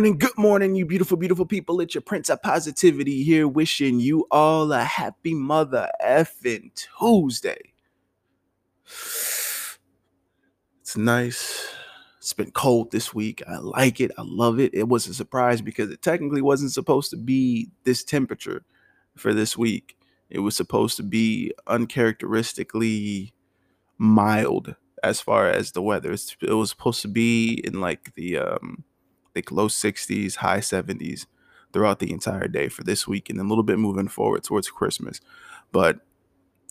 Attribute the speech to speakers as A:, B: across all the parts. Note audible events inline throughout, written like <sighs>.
A: morning, good morning, you beautiful, beautiful people. It's your Prince of Positivity here, wishing you all a happy mother effing Tuesday. It's nice. It's been cold this week. I like it. I love it. It was a surprise because it technically wasn't supposed to be this temperature for this week. It was supposed to be uncharacteristically mild as far as the weather. It was supposed to be in like the um like low 60s, high 70s throughout the entire day for this week and then a little bit moving forward towards Christmas. But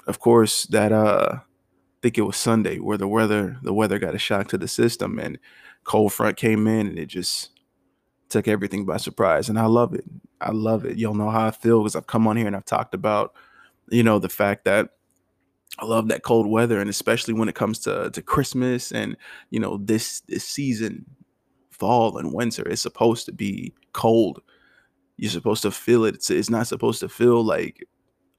A: of course, that uh I think it was Sunday where the weather the weather got a shock to the system and cold front came in and it just took everything by surprise. And I love it. I love it. Y'all know how I feel because I've come on here and I've talked about, you know, the fact that I love that cold weather, and especially when it comes to to Christmas and you know this this season fall and winter. It's supposed to be cold. You're supposed to feel it. It's, it's not supposed to feel like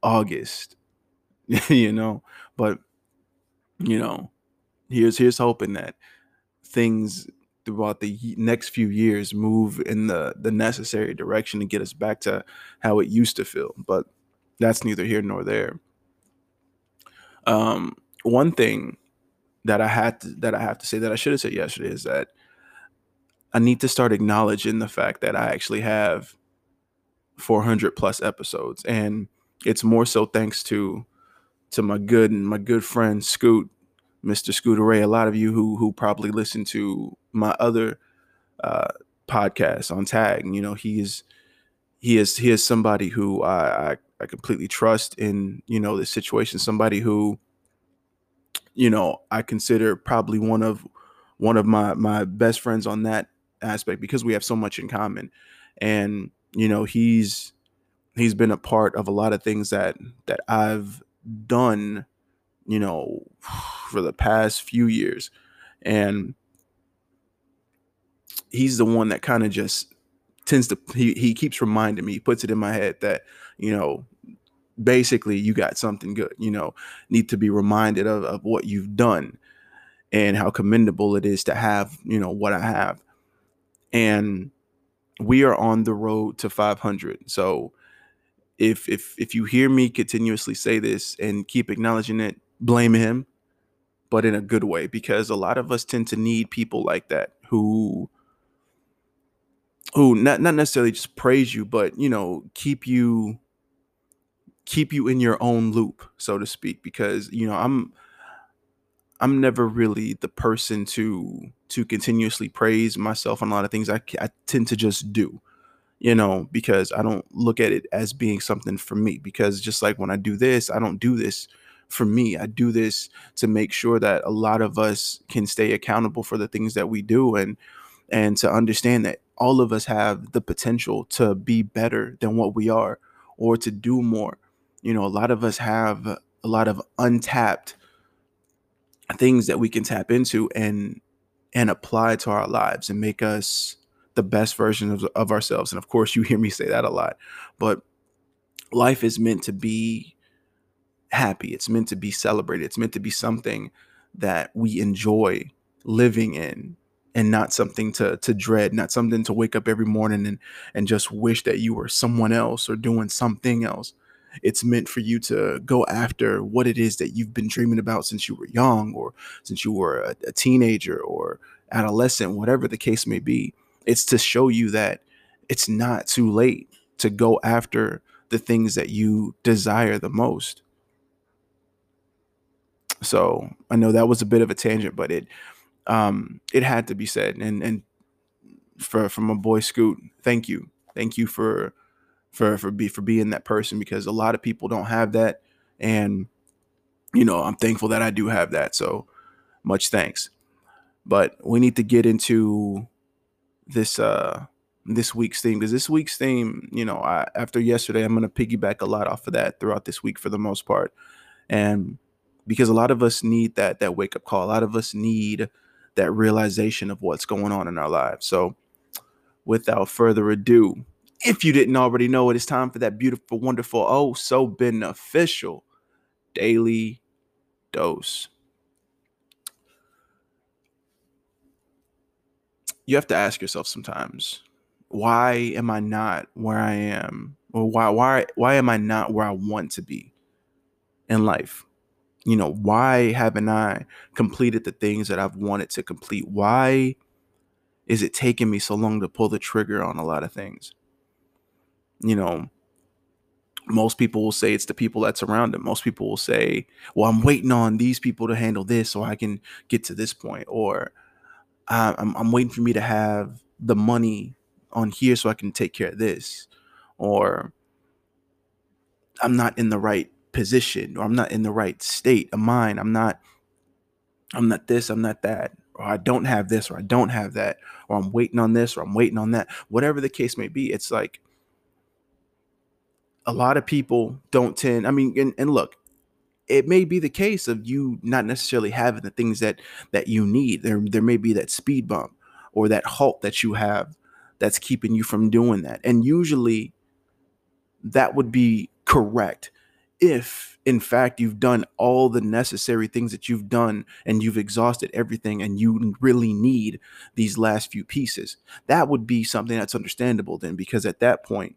A: August, <laughs> you know. But you know, here's here's hoping that things throughout the next few years move in the the necessary direction to get us back to how it used to feel. But that's neither here nor there. Um, one thing that I had to, that I have to say that I should have said yesterday is that I need to start acknowledging the fact that I actually have 400 plus episodes, and it's more so thanks to to my good and my good friend Scoot, Mr. Scooter Ray. A lot of you who who probably listen to my other uh, podcast on Tag, you know, he is he is he is somebody who I, I I completely trust in you know this situation. Somebody who you know I consider probably one of one of my my best friends on that aspect because we have so much in common. And you know he's he's been a part of a lot of things that that I've done you know <sighs> for the past few years. And he's the one that kind of just tends to he, he keeps reminding me puts it in my head that you know basically you got something good you know need to be reminded of, of what you've done and how commendable it is to have you know what i have and we are on the road to 500 so if if if you hear me continuously say this and keep acknowledging it blame him but in a good way because a lot of us tend to need people like that who who not not necessarily just praise you but you know keep you keep you in your own loop so to speak because you know I'm I'm never really the person to to continuously praise myself on a lot of things I, I tend to just do you know because I don't look at it as being something for me because just like when I do this I don't do this for me I do this to make sure that a lot of us can stay accountable for the things that we do and and to understand that all of us have the potential to be better than what we are or to do more. You know a lot of us have a lot of untapped things that we can tap into and and apply to our lives and make us the best version of, of ourselves. And of course you hear me say that a lot but life is meant to be happy. It's meant to be celebrated. It's meant to be something that we enjoy living in and not something to to dread not something to wake up every morning and and just wish that you were someone else or doing something else it's meant for you to go after what it is that you've been dreaming about since you were young or since you were a, a teenager or adolescent, whatever the case may be. It's to show you that it's not too late to go after the things that you desire the most. So I know that was a bit of a tangent, but it um it had to be said. And and for from my boy Scoot, thank you. Thank you for for for be for being that person because a lot of people don't have that. And you know i'm thankful that i do have that so much thanks. But we need to get into this uh this week's theme because this week's theme you know I, after yesterday i'm going to piggyback a lot off of that throughout this week for the most part. And because a lot of us need that that wake up call. A lot of us need that realization of what's going on in our lives. So without further ado if you didn't already know it, it's time for that beautiful, wonderful, oh, so beneficial daily dose. You have to ask yourself sometimes why am I not where I am? Or why why why am I not where I want to be in life? You know, why haven't I completed the things that I've wanted to complete? Why is it taking me so long to pull the trigger on a lot of things? You know, most people will say it's the people that surround them. Most people will say, "Well, I'm waiting on these people to handle this so I can get to this point," or "I'm, I'm waiting for me to have the money on here so I can take care of this," or "I'm not in the right position," or "I'm not in the right state of mind." I'm not. I'm not this. I'm not that. Or I don't have this, or I don't have that, or I'm waiting on this, or I'm waiting on that. Whatever the case may be, it's like a lot of people don't tend i mean and, and look it may be the case of you not necessarily having the things that that you need. There there may be that speed bump or that halt that you have that's keeping you from doing that. And usually that would be correct if in fact you've done all the necessary things that you've done and you've exhausted everything and you really need these last few pieces. That would be something that's understandable then because at that point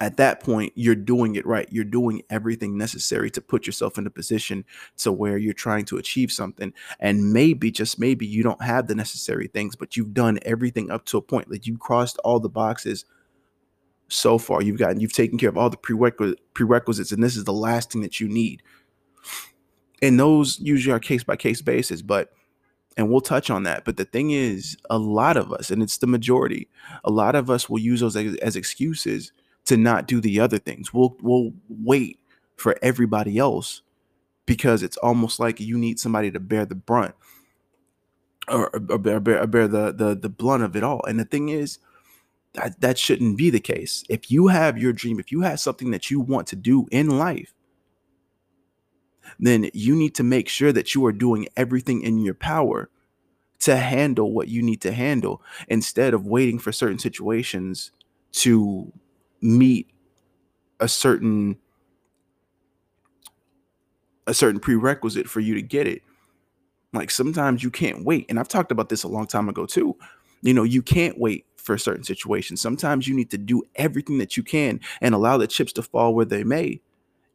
A: at that point you're doing it right. You're doing everything necessary to put yourself in a position to where you're trying to achieve something. And maybe just maybe you don't have the necessary things but you've done everything up to a point. Like you've crossed all the boxes so far. You've gotten you've taken care of all the prerequisites prerequisites and this is the last thing that you need. And those usually are case by case basis but and we'll touch on that. But the thing is a lot of us and it's the majority a lot of us will use those as, as excuses to not do the other things. We'll we'll wait for everybody else because it's almost like you need somebody to bear the brunt or, or bear, bear, bear the, the the blunt of it all. And the thing is, that that shouldn't be the case. If you have your dream, if you have something that you want to do in life, then you need to make sure that you are doing everything in your power to handle what you need to handle instead of waiting for certain situations to meet a certain a certain prerequisite for you to get it. Like sometimes you can't wait. And I've talked about this a long time ago too. You know, you can't wait for certain situations. Sometimes you need to do everything that you can and allow the chips to fall where they may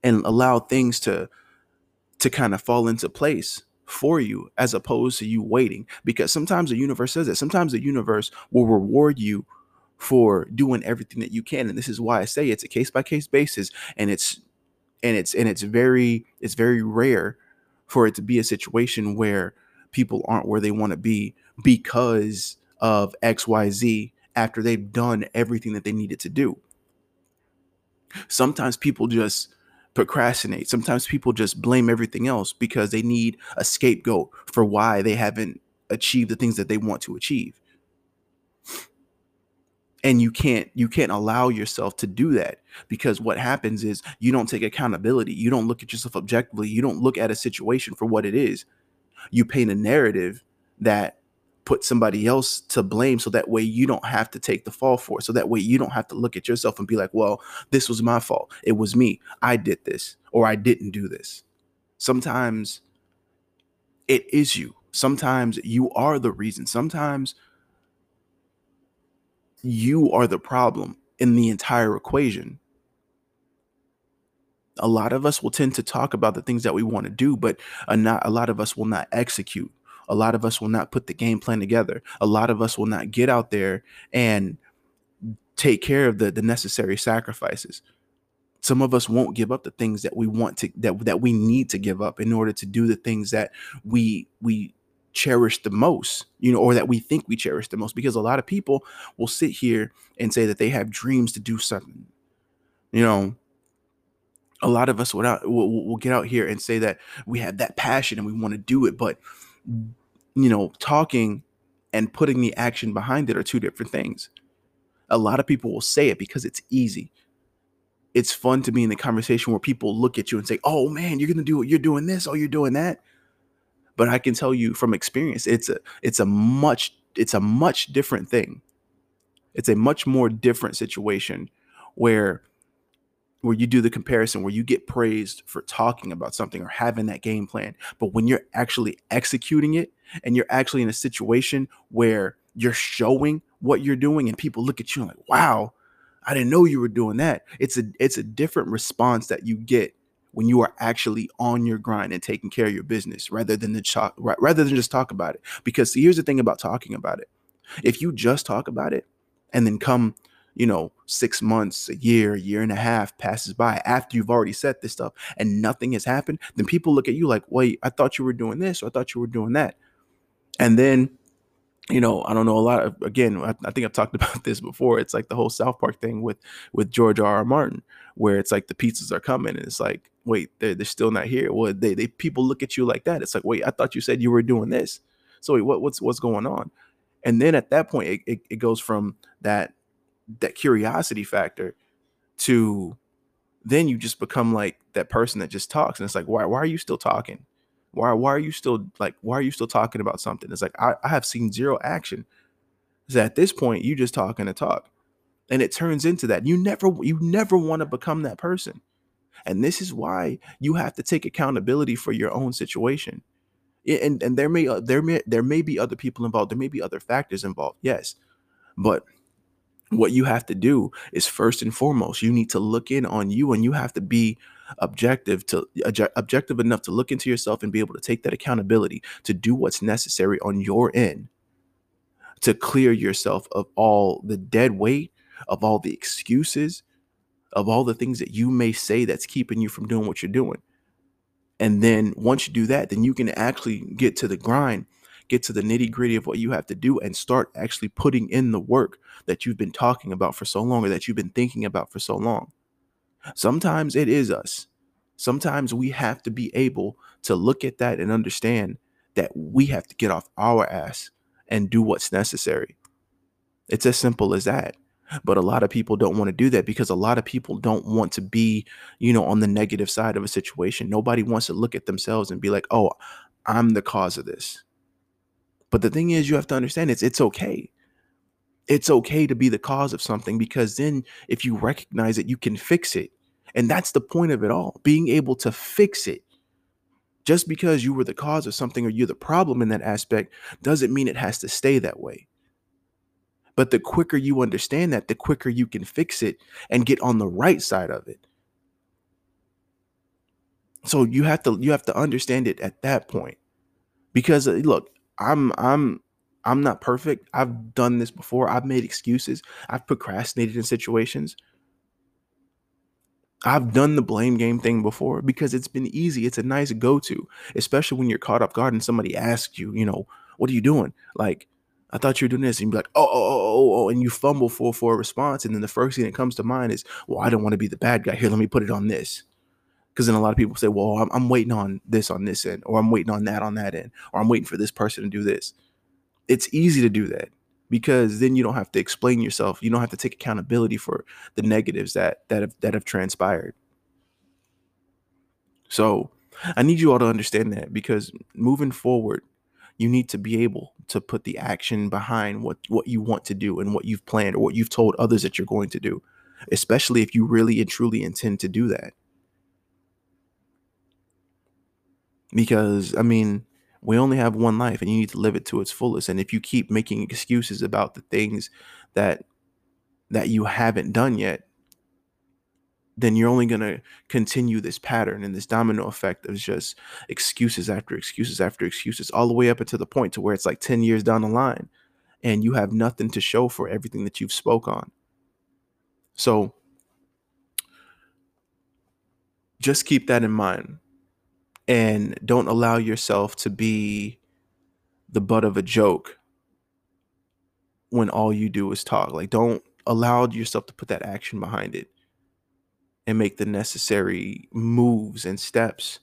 A: and allow things to to kind of fall into place for you as opposed to you waiting because sometimes the universe says that sometimes the universe will reward you for doing everything that you can and this is why i say it's a case by case basis and it's and it's and it's very it's very rare for it to be a situation where people aren't where they want to be because of xyz after they've done everything that they needed to do. Sometimes people just procrastinate. Sometimes people just blame everything else because they need a scapegoat for why they haven't achieved the things that they want to achieve and you can't you can't allow yourself to do that because what happens is you don't take accountability. You don't look at yourself objectively. You don't look at a situation for what it is. You paint a narrative that puts somebody else to blame so that way you don't have to take the fall for it. So that way you don't have to look at yourself and be like well this was my fault. It was me. I did this or i didn't do this. Sometimes it is you. Sometimes you are the reason. Sometimes you are the problem in the entire equation. A lot of us will tend to talk about the things that we want to do, but a, not, a lot of us will not execute. A lot of us will not put the game plan together. A lot of us will not get out there and take care of the, the necessary sacrifices. Some of us won't give up the things that we want to that that we need to give up in order to do the things that we we cherish the most, you know, or that we think we cherish the most, because a lot of people will sit here and say that they have dreams to do something. You know, a lot of us will, out, will, will get out here and say that we have that passion and we want to do it, but you know, talking and putting the action behind it are two different things. A lot of people will say it because it's easy. It's fun to be in the conversation where people look at you and say, "Oh man, you're gonna do it. You're doing this. Oh, you're doing that." But I can tell you from experience, it's a it's a much it's a much different thing. It's a much more different situation where where you do the comparison where you get praised for talking about something or having that game plan but when you're actually executing it and you're actually in a situation where you're showing what you're doing and people look at you like, wow, I didn't know you were doing that. It's a it's a different response that you get when you are actually on your grind and taking care of your business rather than the talk rather than just talk about it. Because here's the thing about talking about it. If you just talk about it and then come, you know, six months, a year, a year and a half passes by after you've already said this stuff and nothing has happened, then people look at you like, wait, I thought you were doing this or I thought you were doing that. And then you know, I don't know a lot of again, I, I, think I've talked <laughs> about this before. It's like the whole South Park thing with with George R. R. Martin, where it's like the pizzas are coming and it's like, wait, they're, they're still not here. Well, they they people look at you like that. It's like, wait, I thought you said you were doing this. So wait, what what's what's going on? And then at that point, it, it, it goes from that that curiosity factor to then you just become like that person that just talks and it's like why why are you still talking why why are you still like why are you still talking about something? It's like I, I have seen zero action. Is at this point, you just talking to talk. And it turns into that. You never you never want to become that person. And this is why you have to take accountability for your own situation. And and there may uh, there may there may be other people involved. There may be other factors involved. Yes. But what you have to do is first and foremost, you need to look in on you and you have to be objective to objective enough to look into yourself and be able to take that accountability to do what's necessary on your end to clear yourself of all the dead weight of all the excuses of all the things that you may say that's keeping you from doing what you're doing and then once you do that then you can actually get to the grind get to the nitty gritty of what you have to do and start actually putting in the work that you've been talking about for so long or that you've been thinking about for so long. Sometimes it is us. Sometimes we have to be able to look at that and understand that we have to get off our ass and do what's necessary. It's as simple as that. But a lot of people don't want to do that because a lot of people don't want to be, you know, on the negative side of a situation. Nobody wants to look at themselves and be like, "Oh, I'm the cause of this." But the thing is, you have to understand it's it's okay. It's okay to be the cause of something because then if you recognize it, you can fix it. And that's the point of it all, being able to fix it. Just because you were the cause of something or you're the problem in that aspect doesn't mean it has to stay that way. But the quicker you understand that, the quicker you can fix it and get on the right side of it. So you have to you have to understand it at that point. Because uh, look, I'm I'm I'm not perfect. I've done this before. I've made excuses. I've procrastinated in situations. I've done the blame game thing before because it's been easy. It's a nice go to, especially when you're caught off guard and somebody asks you, you know, what are you doing? Like, I thought you were doing this. And you'd be like, oh, oh, oh, oh, oh, and you fumble for, for a response. And then the first thing that comes to mind is, well, I don't want to be the bad guy. Here, let me put it on this. Because then a lot of people say, well, I'm, I'm waiting on this on this end, or I'm waiting on that on that end, or I'm waiting for this person to do this. It's easy to do that because then you don't have to explain yourself. You don't have to take accountability for the negatives that that have that have transpired. So I need you all to understand that because moving forward, you need to be able to put the action behind what what you want to do and what you've planned or what you've told others that you're going to do, especially if you really and truly intend to do that. Because I mean, we only have one life and you need to live it to its fullest. And if you keep making excuses about the things that that you haven't done yet, then you're only going to continue this pattern and this domino effect of just excuses after excuses after excuses all the way up until the point to where it's like 10 years down the line and you have nothing to show for everything that you've spoke on. So just keep that in mind and don't allow yourself to be the butt of a joke when all you do is talk. Like, don't allow yourself to put that action behind it and make the necessary moves and steps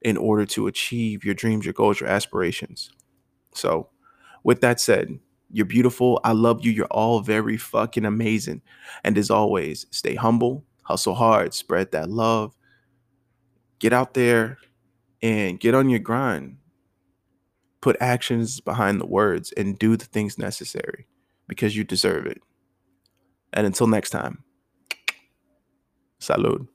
A: in order to achieve your dreams, your goals, your aspirations. So, with that said, you're beautiful. I love you. You're all very fucking amazing. And as always, stay humble, hustle hard, spread that love. Get out there, and get on your grind. Put actions behind the words and do the things necessary because you deserve it. And until next time, <tsk> salud.